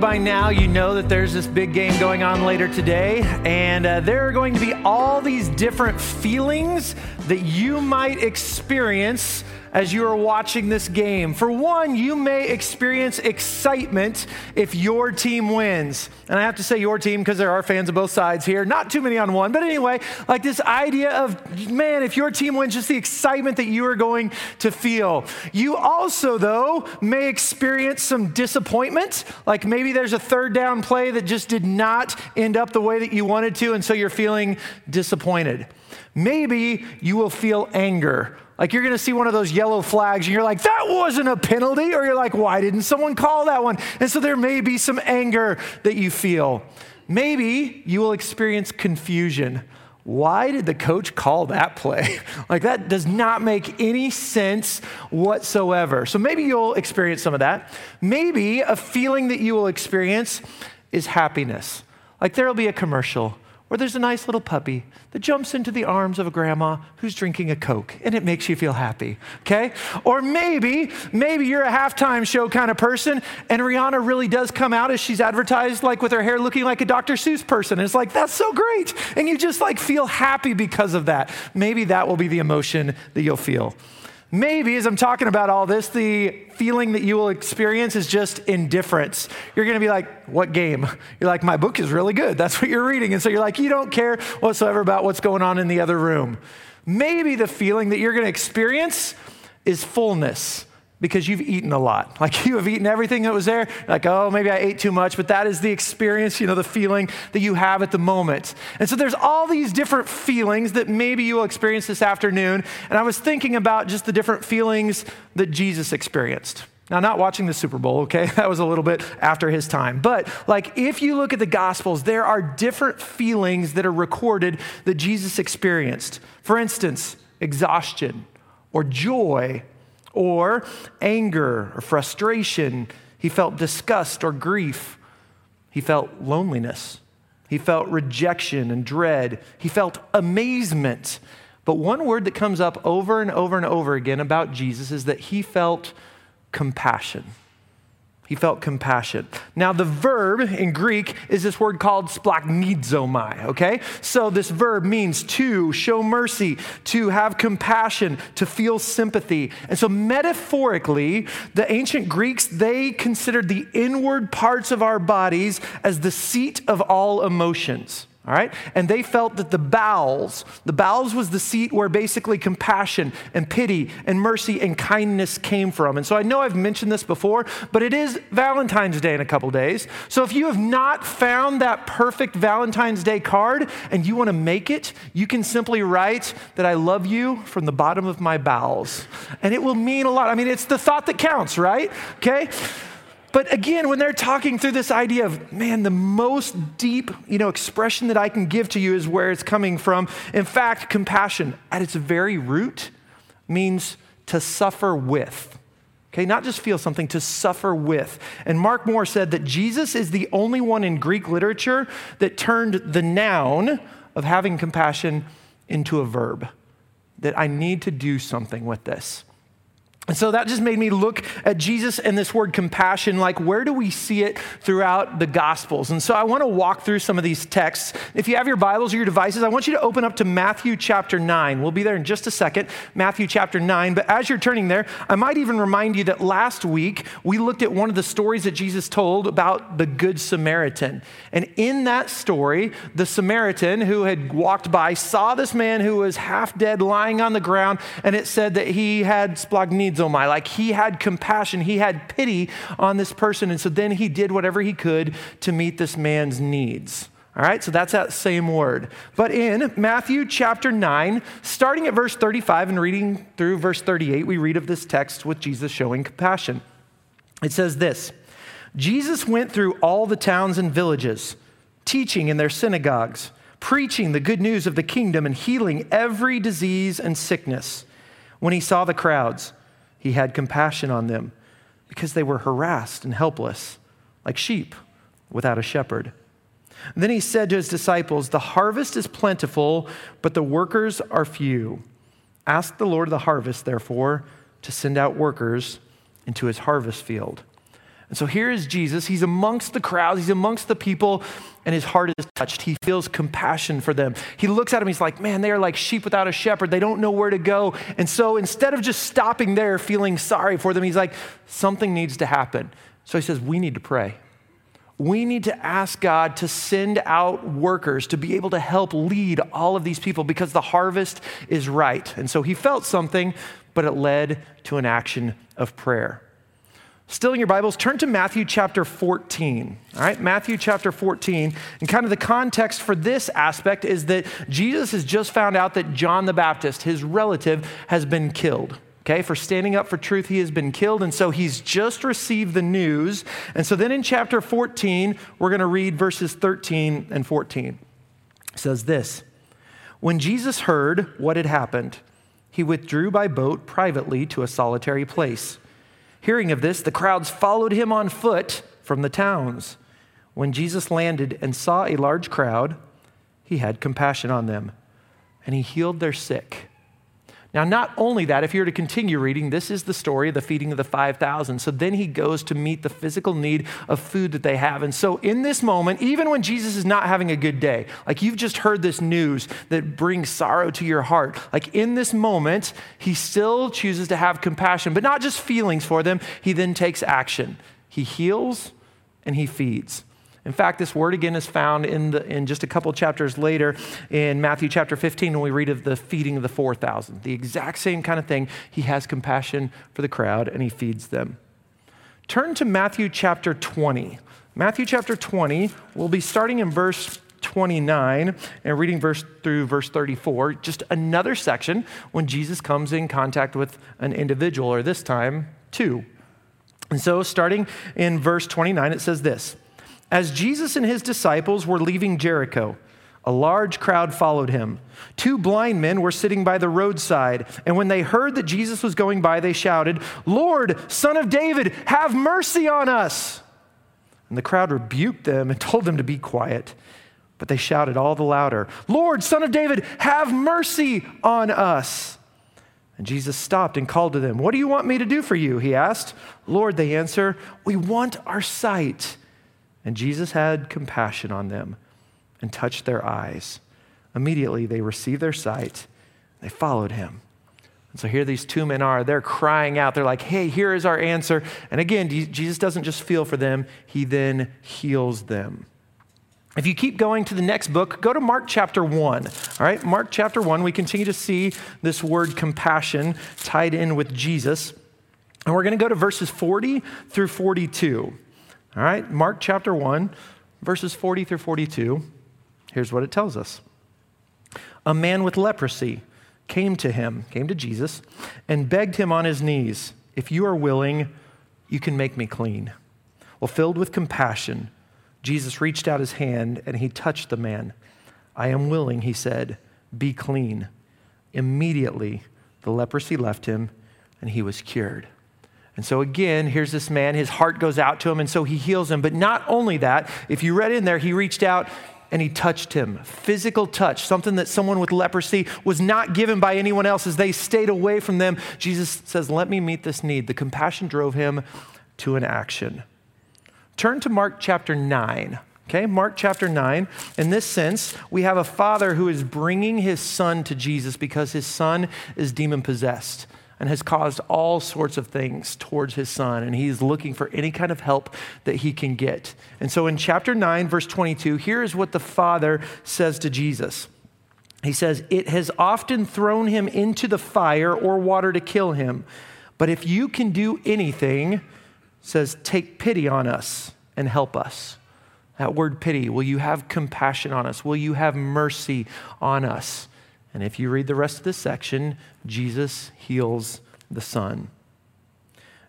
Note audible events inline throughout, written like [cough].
By now, you know that there's this big game going on later today, and uh, there are going to be all these different feelings that you might experience as you are watching this game. For one, you may experience excitement if your team wins. And I have to say your team because there are fans of both sides here. Not too many on one, but anyway, like this idea of, man, if your team wins, just the excitement that you are going to feel. You also, though, may experience some disappointment. Like maybe there's a third down play that just did not end up the way that you wanted to, and so you're feeling disappointed. Maybe you will feel anger like you're going to see one of those yellow flags and you're like, that wasn't a penalty. Or you're like, why didn't someone call that one? And so there may be some anger that you feel. Maybe you will experience confusion. Why did the coach call that play? [laughs] like that does not make any sense whatsoever. So maybe you'll experience some of that. Maybe a feeling that you will experience is happiness. Like there'll be a commercial or there's a nice little puppy that jumps into the arms of a grandma who's drinking a Coke and it makes you feel happy, okay? Or maybe, maybe you're a halftime show kind of person and Rihanna really does come out as she's advertised, like with her hair looking like a Dr. Seuss person. And it's like, that's so great. And you just like feel happy because of that. Maybe that will be the emotion that you'll feel. Maybe as I'm talking about all this, the feeling that you will experience is just indifference. You're going to be like, What game? You're like, My book is really good. That's what you're reading. And so you're like, You don't care whatsoever about what's going on in the other room. Maybe the feeling that you're going to experience is fullness because you've eaten a lot. [laughs] Like you have eaten everything that was there. Like, oh, maybe I ate too much, but that is the experience, you know, the feeling that you have at the moment. And so there's all these different feelings that maybe you will experience this afternoon. And I was thinking about just the different feelings that Jesus experienced. Now, not watching the Super Bowl, okay? [laughs] That was a little bit after his time. But, like, if you look at the Gospels, there are different feelings that are recorded that Jesus experienced. For instance, exhaustion or joy or anger or frustration. He felt disgust or grief. He felt loneliness. He felt rejection and dread. He felt amazement. But one word that comes up over and over and over again about Jesus is that he felt compassion. He felt compassion. Now, the verb in Greek is this word called splanchnizomai, okay? So, this verb means to show mercy, to have compassion, to feel sympathy. And so, metaphorically, the ancient Greeks, they considered the inward parts of our bodies as the seat of all emotions all right? And they felt that the bowels, the bowels was the seat where basically compassion and pity and mercy and kindness came from. And so I know I've mentioned this before, but it is Valentine's Day in a couple days. So if you have not found that perfect Valentine's Day card and you want to make it, you can simply write that I love you from the bottom of my bowels. And it will mean a lot. I mean, it's the thought that counts, right? Okay? But again, when they're talking through this idea of, man, the most deep, you know, expression that I can give to you is where it's coming from. In fact, compassion at its very root means to suffer with. Okay, not just feel something, to suffer with. And Mark Moore said that Jesus is the only one in Greek literature that turned the noun of having compassion into a verb. That I need to do something with this. And so that just made me look at Jesus and this word compassion, like where do we see it throughout the Gospels? And so I want to walk through some of these texts. If you have your Bibles or your devices, I want you to open up to Matthew chapter 9. We'll be there in just a second, Matthew chapter 9. But as you're turning there, I might even remind you that last week we looked at one of the stories that Jesus told about the Good Samaritan. And in that story, the Samaritan who had walked by saw this man who was half dead lying on the ground, and it said that he had splagnitis oh like he had compassion, he had pity on this person. And so then he did whatever he could to meet this man's needs. All right, so that's that same word. But in Matthew chapter 9, starting at verse 35 and reading through verse 38, we read of this text with Jesus showing compassion. It says this Jesus went through all the towns and villages, teaching in their synagogues, preaching the good news of the kingdom, and healing every disease and sickness. When he saw the crowds, he had compassion on them because they were harassed and helpless, like sheep without a shepherd. And then he said to his disciples, The harvest is plentiful, but the workers are few. Ask the Lord of the harvest, therefore, to send out workers into his harvest field. And so here is Jesus. He's amongst the crowds, he's amongst the people, and his heart is touched. He feels compassion for them. He looks at them, he's like, man, they are like sheep without a shepherd. They don't know where to go. And so instead of just stopping there, feeling sorry for them, he's like, something needs to happen. So he says, we need to pray. We need to ask God to send out workers to be able to help lead all of these people because the harvest is right. And so he felt something, but it led to an action of prayer. Still in your Bibles, turn to Matthew chapter 14. All right, Matthew chapter 14. And kind of the context for this aspect is that Jesus has just found out that John the Baptist, his relative, has been killed. Okay, for standing up for truth, he has been killed. And so he's just received the news. And so then in chapter 14, we're going to read verses 13 and 14. It says this When Jesus heard what had happened, he withdrew by boat privately to a solitary place. Hearing of this, the crowds followed him on foot from the towns. When Jesus landed and saw a large crowd, he had compassion on them, and he healed their sick. Now, not only that, if you were to continue reading, this is the story of the feeding of the 5,000. So then he goes to meet the physical need of food that they have. And so, in this moment, even when Jesus is not having a good day, like you've just heard this news that brings sorrow to your heart, like in this moment, he still chooses to have compassion, but not just feelings for them. He then takes action. He heals and he feeds. In fact, this word again is found in, the, in just a couple chapters later in Matthew chapter 15 when we read of the feeding of the 4,000. The exact same kind of thing. He has compassion for the crowd and he feeds them. Turn to Matthew chapter 20. Matthew chapter 20, we'll be starting in verse 29 and reading verse through verse 34, just another section when Jesus comes in contact with an individual, or this time, two. And so, starting in verse 29, it says this as Jesus and his disciples were leaving Jericho, a large crowd followed him. Two blind men were sitting by the roadside, and when they heard that Jesus was going by, they shouted, Lord, son of David, have mercy on us. And the crowd rebuked them and [laughs] told them to be quiet. But they shouted all the louder, Lord, son of David, have mercy on us. And Jesus stopped and called to them, What do you want me to do for you? He asked. Lord, they answer, We want our sight. And Jesus had compassion on them and touched their eyes. Immediately they received their sight. They followed him. And so here these two men are. They're crying out. They're like, hey, here is our answer. And again, Jesus doesn't just feel for them, he then heals them. If you keep going to the next book, go to Mark chapter 1. All right, Mark chapter 1, we continue to see this word compassion tied in with Jesus. And we're going to go to verses 40 through 42. All right, Mark chapter 1, verses 40 through 42. Here's what it tells us A man with leprosy came to him, came to Jesus, and begged him on his knees, If you are willing, you can make me clean. Well, filled with compassion, Jesus reached out his hand and he touched the man. I am willing, he said, be clean. Immediately, the leprosy left him and he was cured. And so, again, here's this man, his heart goes out to him, and so he heals him. But not only that, if you read in there, he reached out and he touched him. Physical touch, something that someone with leprosy was not given by anyone else as they stayed away from them. Jesus says, Let me meet this need. The compassion drove him to an action. Turn to Mark chapter 9. Okay, Mark chapter 9. In this sense, we have a father who is bringing his son to Jesus because his son is demon possessed and has caused all sorts of things towards his son, and he's looking for any kind of help that he can get. And so in chapter 9, verse 22, here's what the father says to Jesus. He says, It has often thrown him into the fire or water to kill him. But if you can do anything, says, take pity on us and help us. That word pity, will you have compassion on us? Will you have mercy on us? And if you read the rest of this section, Jesus heals the son.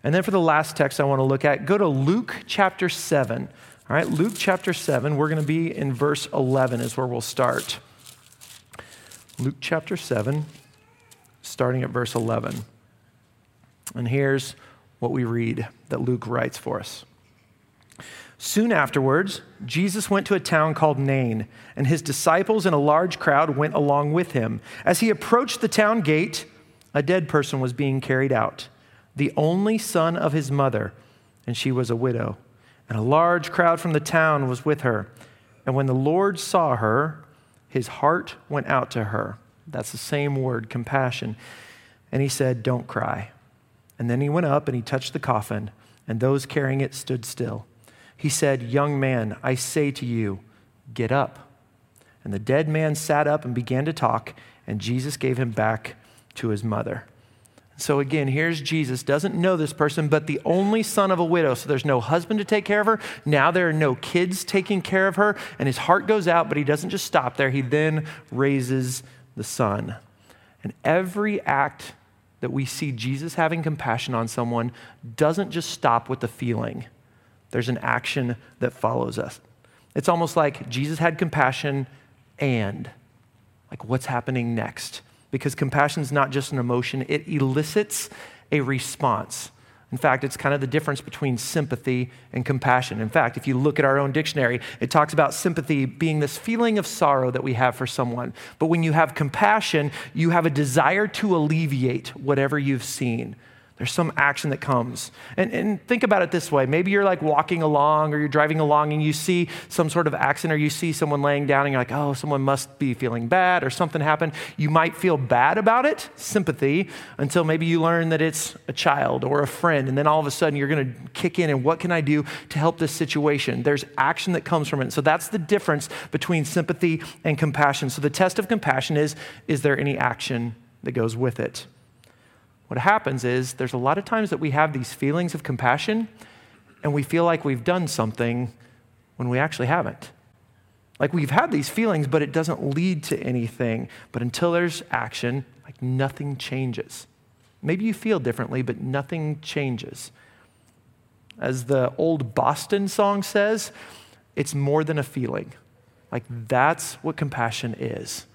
And then for the last text I want to look at, go to Luke chapter 7. All right, Luke chapter 7, we're going to be in verse 11, is where we'll start. Luke chapter 7, starting at verse 11. And here's what we read that Luke writes for us. Soon afterwards, Jesus went to a town called Nain, and his disciples and a large crowd went along with him. As he approached the town gate, a dead person was being carried out, the only son of his mother, and she was a widow. And a large crowd from the town was with her. And when the Lord saw her, his heart went out to her. That's the same word, compassion. And he said, Don't cry. And then he went up and he touched the coffin, and those carrying it stood still. He said, Young man, I say to you, get up. And the dead man sat up and began to talk, and Jesus gave him back to his mother. So again, here's Jesus, doesn't know this person, but the only son of a widow. So there's no husband to take care of her. Now there are no kids taking care of her. And his heart goes out, but he doesn't just stop there. He then raises the son. And every act that we see Jesus having compassion on someone doesn't just stop with the feeling, there's an action that follows us. It's almost like Jesus had compassion and, like, what's happening next? because compassion is not just an emotion, it elicits a response. In fact, it's kind of the difference between sympathy and compassion. In fact, if you look at our own dictionary, it talks about sympathy being this feeling of sorrow that we have for someone. But when you have compassion, you have a desire to alleviate whatever you've seen. There's some action that comes. And, and think about it this way maybe you're like walking along or you're driving along and you see some sort of accident or you see someone laying down and you're like, oh, someone must be feeling bad or something happened. You might feel bad about it, sympathy, until maybe you learn that it's a child or a friend. And then all of a sudden you're going to kick in and what can I do to help this situation? There's action that comes from it. So that's the difference between sympathy and compassion. So the test of compassion is is there any action that goes with it? What happens is there's a lot of times that we have these feelings of compassion and we feel like we've done something when we actually haven't. Like we've had these feelings, but it doesn't lead to anything. But until there's action, like nothing changes. Maybe you feel differently, but nothing changes. As the old Boston song says, it's more than a feeling. Like that's what compassion is.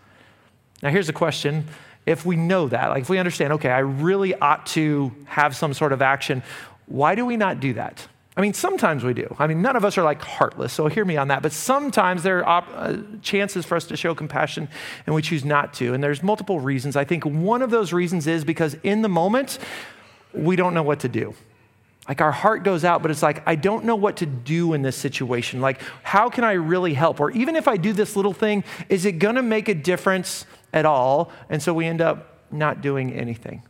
Now, here's a question if we know that, like if we understand, okay, I really ought to have some sort of action, why do we not do that? I mean, sometimes we do. I mean, none of us are like heartless, so hear me on that. But sometimes there are op- uh, chances for us to show compassion and we choose not to. And there's multiple reasons. I think one of those reasons is because in the moment, we don't know what to do. Like our heart goes out, but it's like, I don't know what to do in this situation. Like, how can I really help? Or even if I do this little thing, is it gonna make a difference at all. And so we end up not doing anything.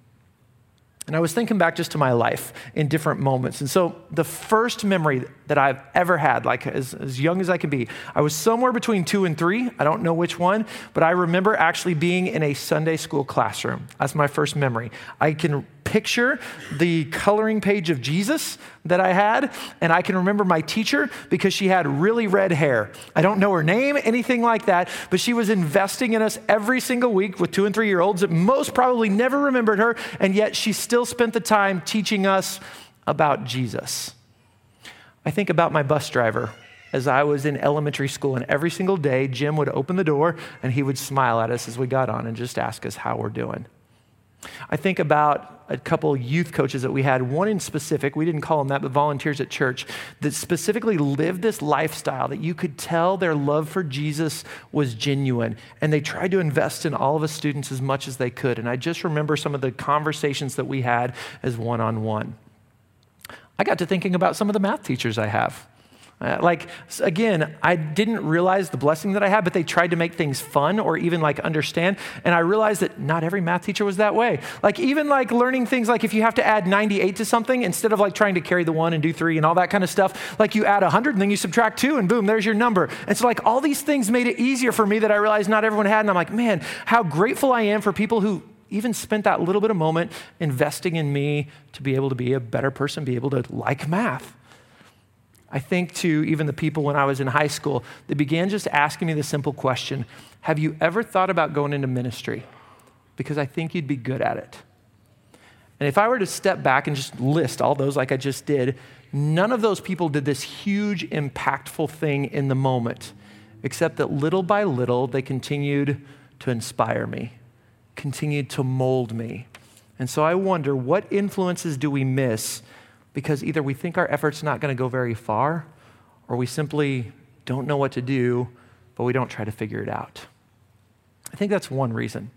And I was thinking back just to my life in different moments. And so the first memory that I've ever had, like as, as young as I can be, I was somewhere between two and three. I don't know which one, but I remember actually being in a Sunday school classroom. That's my first memory. I can picture the coloring page of Jesus that I had, and I can remember my teacher because she had really red hair. I don't know her name, anything like that, but she was investing in us every single week with two and three year olds that most probably never remembered her, and yet she still spent the time teaching us about Jesus. I think about my bus driver as I was in elementary school, and every single day, Jim would open the door and he would smile at us as we got on and just ask us how we're doing. I think about a couple youth coaches that we had, one in specific, we didn't call them that, but volunteers at church, that specifically lived this lifestyle that you could tell their love for Jesus was genuine. And they tried to invest in all of us students as much as they could. And I just remember some of the conversations that we had as one on one. I got to thinking about some of the math teachers I have. Uh, like, again, I didn't realize the blessing that I had, but they tried to make things fun or even like understand. And I realized that not every math teacher was that way. Like, even like learning things like if you have to add 98 to something, instead of like trying to carry the one and do three and all that kind of stuff, like you add 100 and then you subtract two and boom, there's your number. And so, like, all these things made it easier for me that I realized not everyone had. And I'm like, man, how grateful I am for people who even spent that little bit of moment investing in me to be able to be a better person, be able to like math. I think to even the people when I was in high school, they began just asking me the simple question Have you ever thought about going into ministry? Because I think you'd be good at it. And if I were to step back and just list all those like I just did, none of those people did this huge, impactful thing in the moment, except that little by little they continued to inspire me, continued to mold me. And so I wonder what influences do we miss because either we think our effort's not going to go very far, or we simply don't know what to do, but we don't try to figure it out. I think that's one reason.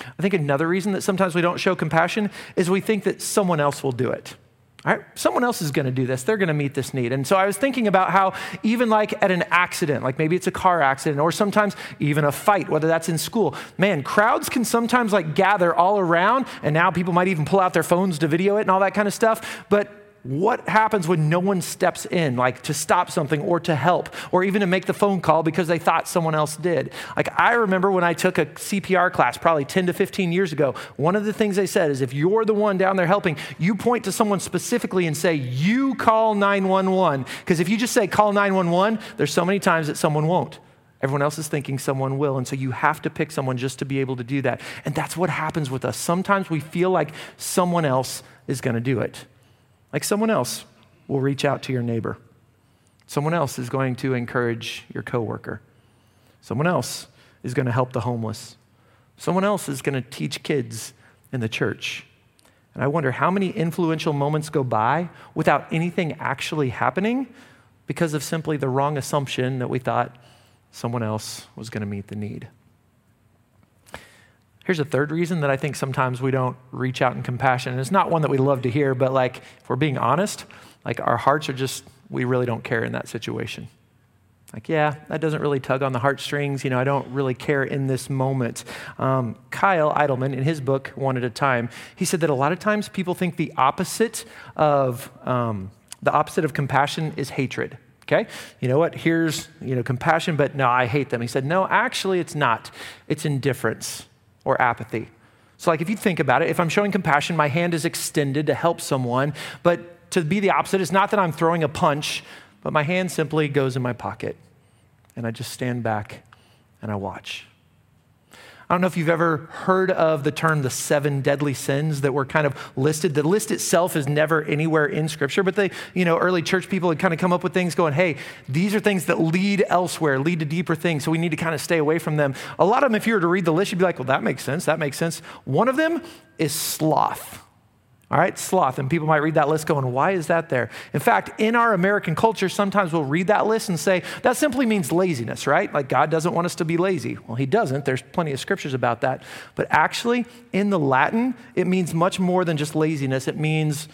I think another reason that sometimes we don't show compassion is we think that someone else will do it. All right, someone else is going to do this. They're going to meet this need. And so I was thinking about how, even like at an accident, like maybe it's a car accident, or sometimes even a fight, whether that's in school, man, crowds can sometimes like gather all around, and now people might even pull out their phones to video it and all that kind of stuff. But what happens when no one steps in, like to stop something or to help, or even to make the phone call because they thought someone else did? Like, I remember when I took a CPR class probably 10 to 15 years ago, one of the things they said is if you're the one down there helping, you point to someone specifically and say, You call 911. Because if you just say call 911, there's so many times that someone won't. Everyone else is thinking someone will. And so you have to pick someone just to be able to do that. And that's what happens with us. Sometimes we feel like someone else is going to do it. Like someone else will reach out to your neighbor. Someone else is going to encourage your coworker. Someone else is going to help the homeless. Someone else is going to teach kids in the church. And I wonder how many influential moments go by without anything actually happening because of simply the wrong assumption that we thought someone else was going to meet the need. Here's a third reason that I think sometimes we don't reach out in compassion. And it's not one that we love to hear, but like, if we're being honest, like our hearts are just, we really don't care in that situation. Like, yeah, that doesn't really tug on the heartstrings. You know, I don't really care in this moment. Um, Kyle Idleman, in his book, One at a Time, he said that a lot of times people think the opposite of, um, the opposite of compassion is hatred. Okay? You know what? Here's, you know, compassion, but no, I hate them. He said, no, actually, it's not. It's indifference or apathy. So, like, if you think about it, if I'm showing compassion, my hand is extended to help someone, but to be the opposite, it's not that I'm throwing a punch, but my hand simply goes in my pocket and I just stand back and I watch. I don't know if you've ever heard of the term the seven deadly sins that were kind of listed. The list itself is never anywhere in scripture, but the, you know, early church people had kind of come up with things going, hey, these are things that lead elsewhere, lead to deeper things, so we need to kind of stay away from them. A lot of them, if you were to read the list, you'd be like, well, that makes sense, that makes sense. One of them is sloth. All right, sloth. And people might read that list going, why is that there? In fact, in our American culture, sometimes we'll read that list and say, that simply means laziness, right? Like God doesn't want us to be lazy. Well, He doesn't. There's plenty of scriptures about that. But actually, in the Latin, it means much more than just laziness, it means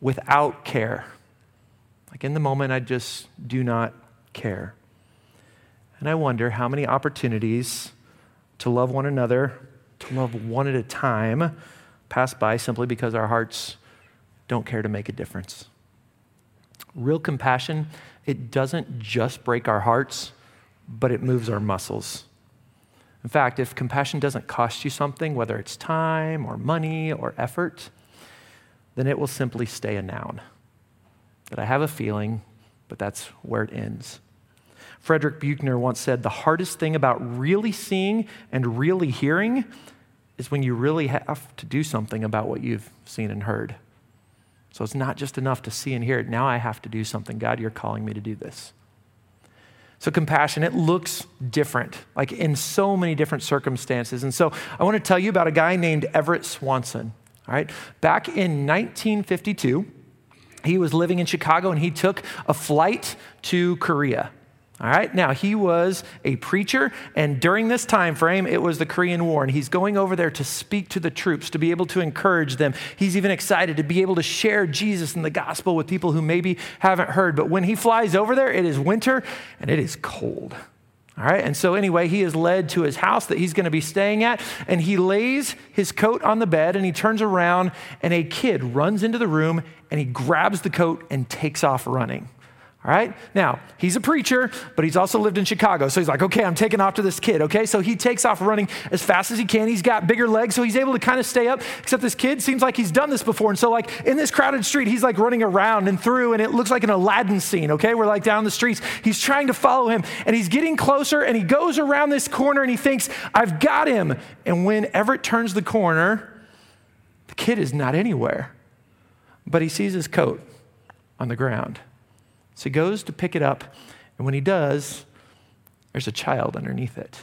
without care. Like in the moment, I just do not care. And I wonder how many opportunities to love one another, to love one at a time, pass by simply because our hearts don't care to make a difference. Real compassion, it doesn't just break our hearts, but it moves our muscles. In fact, if compassion doesn't cost you something, whether it's time or money or effort, then it will simply stay a noun. That I have a feeling, but that's where it ends. Frederick Buechner once said the hardest thing about really seeing and really hearing is when you really have to do something about what you've seen and heard. So it's not just enough to see and hear it. Now I have to do something. God, you're calling me to do this. So, compassion, it looks different, like in so many different circumstances. And so, I want to tell you about a guy named Everett Swanson. All right, back in 1952, he was living in Chicago and he took a flight to Korea. All right, now he was a preacher, and during this time frame, it was the Korean War, and he's going over there to speak to the troops, to be able to encourage them. He's even excited to be able to share Jesus and the gospel with people who maybe haven't heard. But when he flies over there, it is winter and it is cold. All right, and so anyway, he is led to his house that he's going to be staying at, and he lays his coat on the bed and he turns around, and a kid runs into the room and he grabs the coat and takes off running. All right? Now, he's a preacher, but he's also lived in Chicago. So he's like, okay, I'm taking off to this kid, okay? So he takes off running as fast as he can. He's got bigger legs, so he's able to kind of stay up, except this kid seems like he's done this before. And so, like, in this crowded street, he's like running around and through, and it looks like an Aladdin scene, okay? We're like down the streets. He's trying to follow him, and he's getting closer, and he goes around this corner, and he thinks, I've got him. And when Everett turns the corner, the kid is not anywhere, but he sees his coat on the ground. So he goes to pick it up, and when he does, there's a child underneath it.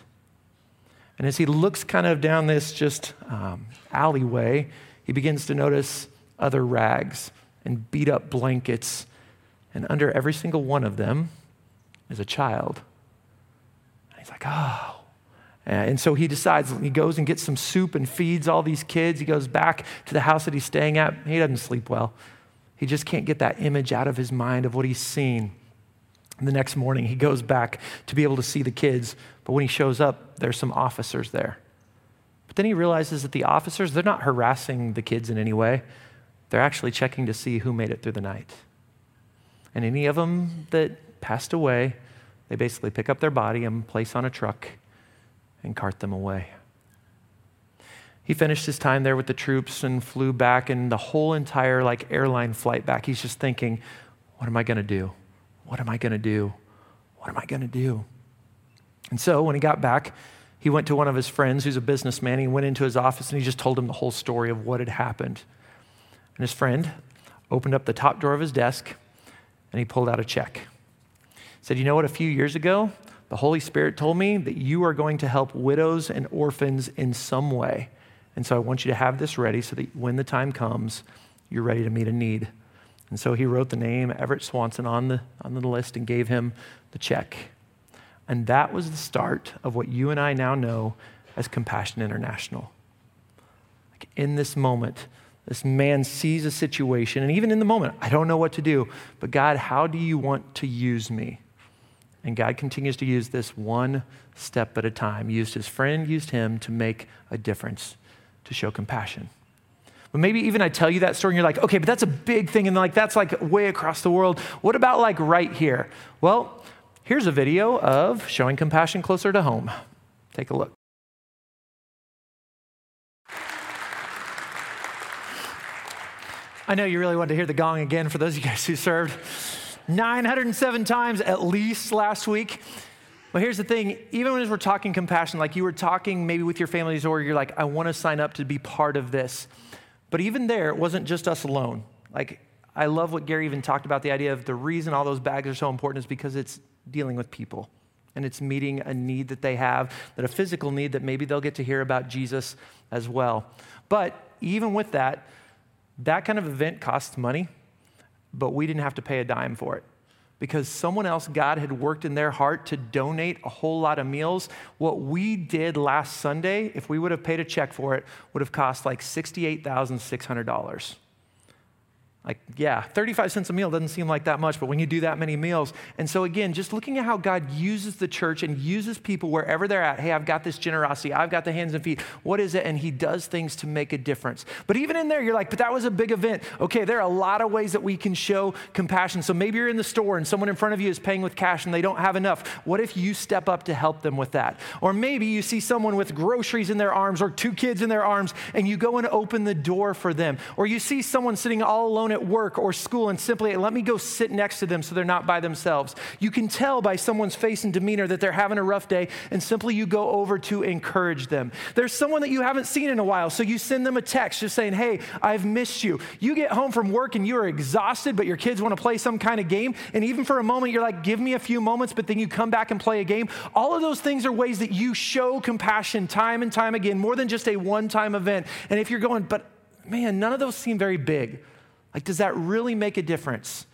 And as he looks kind of down this just um, alleyway, he begins to notice other rags and beat up blankets. And under every single one of them is a child. And he's like, oh. And so he decides, he goes and gets some soup and feeds all these kids. He goes back to the house that he's staying at. He doesn't sleep well. He just can't get that image out of his mind of what he's seen. The next morning, he goes back to be able to see the kids. But when he shows up, there's some officers there. But then he realizes that the officers, they're not harassing the kids in any way. They're actually checking to see who made it through the night. And any of them that passed away, they basically pick up their body and place on a truck and cart them away. He finished his time there with the troops and flew back, and the whole entire like airline flight back, he's just thinking, what am I going to do? What am I going to do? What am I going to do? And so when he got back, he went to one of his friends who's a businessman. He went into his office and he just told him the whole story of what had happened. And his friend opened up the top drawer of his desk and he pulled out a check. He said, You know what? A few years ago, the Holy Spirit told me that you are going to help widows and orphans in some way. And so I want you to have this ready so that when the time comes, you're ready to meet a need. And so he wrote the name Everett Swanson on the, on the list and gave him the check. And that was the start of what you and I now know as Compassion International. Like in this moment, this man sees a situation, and even in the moment, I don't know what to do, but God, how do you want to use me? And God continues to use this one step at a time. Used his friend, used him to make a difference to show compassion. But maybe even I tell you that story and you're like, okay, but that's a big thing and like that's like way across the world. What about like right here? Well, here's a video of showing compassion closer to home. Take a look. I know you really wanted to hear the gong again for those of you guys who served [laughs] 907 times at least last week. But here's the thing even as we're talking compassion, like you were talking maybe with your families, or you're like, I want to sign up to be part of this. But even there, it wasn't just us alone. Like, I love what Gary even talked about the idea of the reason all those bags are so important is because it's dealing with people and it's meeting a need that they have, that a physical need that maybe they'll get to hear about Jesus as well. But even with that, that kind of event costs money, but we didn't have to pay a dime for it because someone else, God had worked in their heart to donate a whole lot of meals. What we did last Sunday, if we would have paid a check for it, would have cost like $68,600. Like, yeah, 35 cents a meal doesn't seem like that much, but when you do that many meals. And so, again, just looking at how God uses the church and uses people wherever they're at. Hey, I've got this generosity, I've got the hands and feet. What is it? And He does things to make a difference. But even in there, you're like, but that was a big event. Okay, there are a lot of ways that we can show compassion. So maybe you're in the store and someone in front of you is paying with cash and they don't have enough. What if you step up to help them with that? Or maybe you see someone with groceries in their arms or two kids in their arms and you go and open the door for them. Or you see someone sitting all alone alone at work or school and simply let me go sit next to them so they're not by themselves. You can tell by someone's face and demeanor that they're having a rough day and simply you go over to encourage them. There's someone that you haven't seen in a while, so you send them a text just saying, Hey, I've missed you. You get home from work and you are exhausted, but your kids want to play some kind of game. And even for a moment, you're like, Give me a few moments, but then you come back and play a game. All of those things are ways that you show compassion time and time again, more than just a one time event. And if you're going, But man, none of those seem very big. Like, does that really make a difference?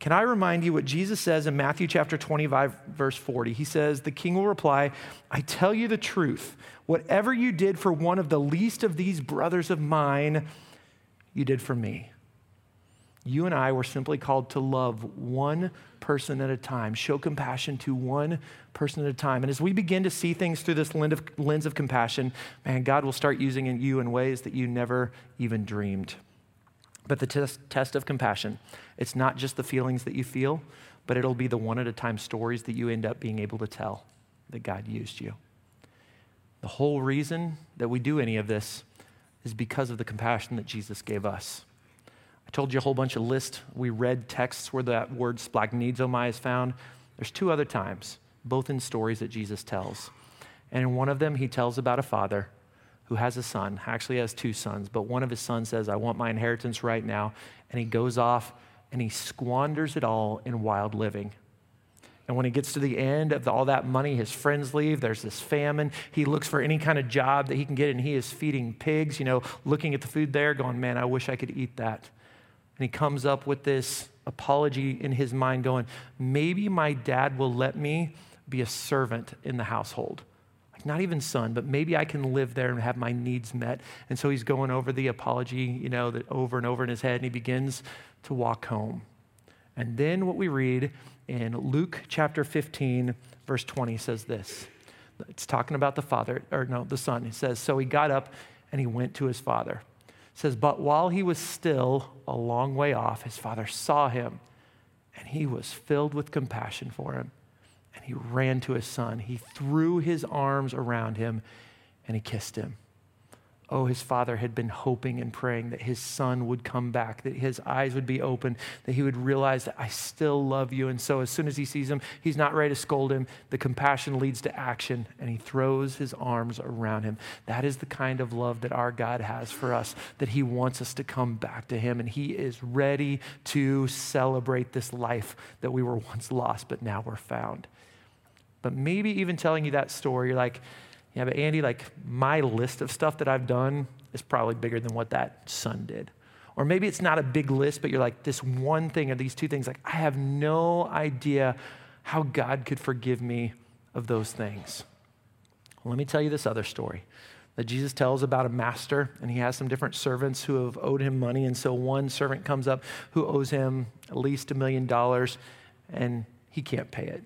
Can I remind you what Jesus says in Matthew chapter 25, verse 40? He says, The king will reply, I tell you the truth. Whatever you did for one of the least of these brothers of mine, you did for me. You and I were simply called to love one person at a time, show compassion to one person at a time. And as we begin to see things through this lens of, lens of compassion, man, God will start using you in ways that you never even dreamed. But the test, test of compassion, it's not just the feelings that you feel, but it'll be the one at a time stories that you end up being able to tell that God used you. The whole reason that we do any of this is because of the compassion that Jesus gave us. I told you a whole bunch of lists. We read texts where that word splanchnizomai is found. There's two other times, both in stories that Jesus tells. And in one of them, he tells about a father who has a son, actually has two sons, but one of his sons says, I want my inheritance right now. And he goes off and he squanders it all in wild living. And when he gets to the end of the, all that money, his friends leave. There's this famine. He looks for any kind of job that he can get, and he is feeding pigs, you know, looking at the food there, going, Man, I wish I could eat that. And he comes up with this apology in his mind, going, Maybe my dad will let me be a servant in the household. Not even son, but maybe I can live there and have my needs met. And so he's going over the apology, you know, that over and over in his head, and he begins to walk home. And then what we read in Luke chapter 15, verse 20 says this. It's talking about the father, or no, the son. He says, So he got up and he went to his father. It says, But while he was still a long way off, his father saw him and he was filled with compassion for him. And he ran to his son. He threw his arms around him and he kissed him. Oh, his father had been hoping and praying that his son would come back, that his eyes would be open, that he would realize that I still love you. And so, as soon as he sees him, he's not ready to scold him. The compassion leads to action, and he throws his arms around him. That is the kind of love that our God has for us, that he wants us to come back to him, and he is ready to celebrate this life that we were once lost, but now we're found. But maybe even telling you that story, you're like, yeah, but Andy, like my list of stuff that I've done is probably bigger than what that son did. Or maybe it's not a big list, but you're like, this one thing or these two things, like I have no idea how God could forgive me of those things. Let me tell you this other story that Jesus tells about a master, and he has some different servants who have owed him money. And so one servant comes up who owes him at least a million dollars, and he can't pay it.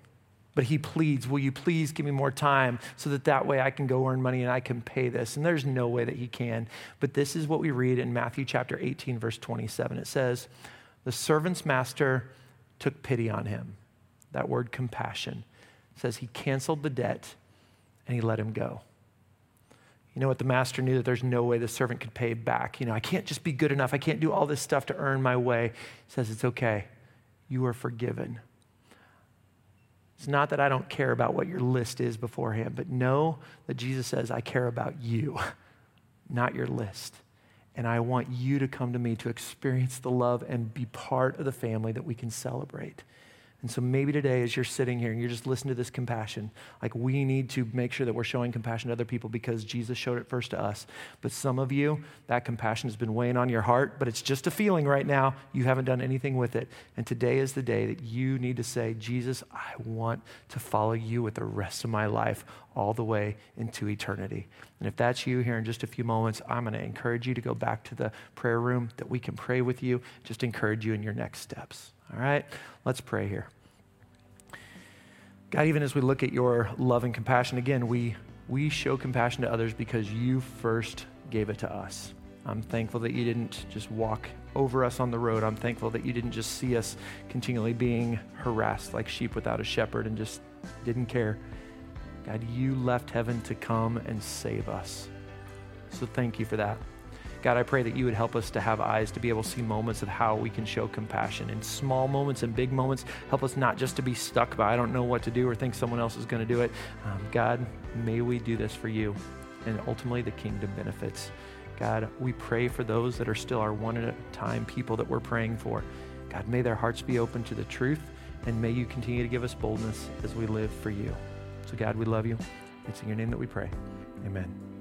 But he pleads, Will you please give me more time so that that way I can go earn money and I can pay this? And there's no way that he can. But this is what we read in Matthew chapter 18, verse 27. It says, The servant's master took pity on him. That word compassion it says he canceled the debt and he let him go. You know what? The master knew that there's no way the servant could pay back. You know, I can't just be good enough. I can't do all this stuff to earn my way. He says, It's okay. You are forgiven. It's not that I don't care about what your list is beforehand, but know that Jesus says, I care about you, [laughs] not your list. And I want you to come to me to experience the love and be part of the family that we can celebrate. And so maybe today, as you're sitting here and you're just listening to this compassion, like we need to make sure that we're showing compassion to other people because Jesus showed it first to us. But some of you, that compassion has been weighing on your heart, but it's just a feeling right now. You haven't done anything with it. And today is the day that you need to say, Jesus, I want to follow you with the rest of my life all the way into eternity. And if that's you here in just a few moments, I'm going to encourage you to go back to the prayer room that we can pray with you, just encourage you in your next steps. All right? Let's pray here. God, even as we look at your love and compassion, again, we, we show compassion to others because you first gave it to us. I'm thankful that you didn't just walk over us on the road. I'm thankful that you didn't just see us continually being harassed like sheep without a shepherd and just didn't care. God, you left heaven to come and save us. So thank you for that. God, I pray that you would help us to have eyes to be able to see moments of how we can show compassion in small moments and big moments. Help us not just to be stuck by, I don't know what to do or think someone else is going to do it. Um, God, may we do this for you and ultimately the kingdom benefits. God, we pray for those that are still our one at a time people that we're praying for. God, may their hearts be open to the truth and may you continue to give us boldness as we live for you. So, God, we love you. It's in your name that we pray. Amen.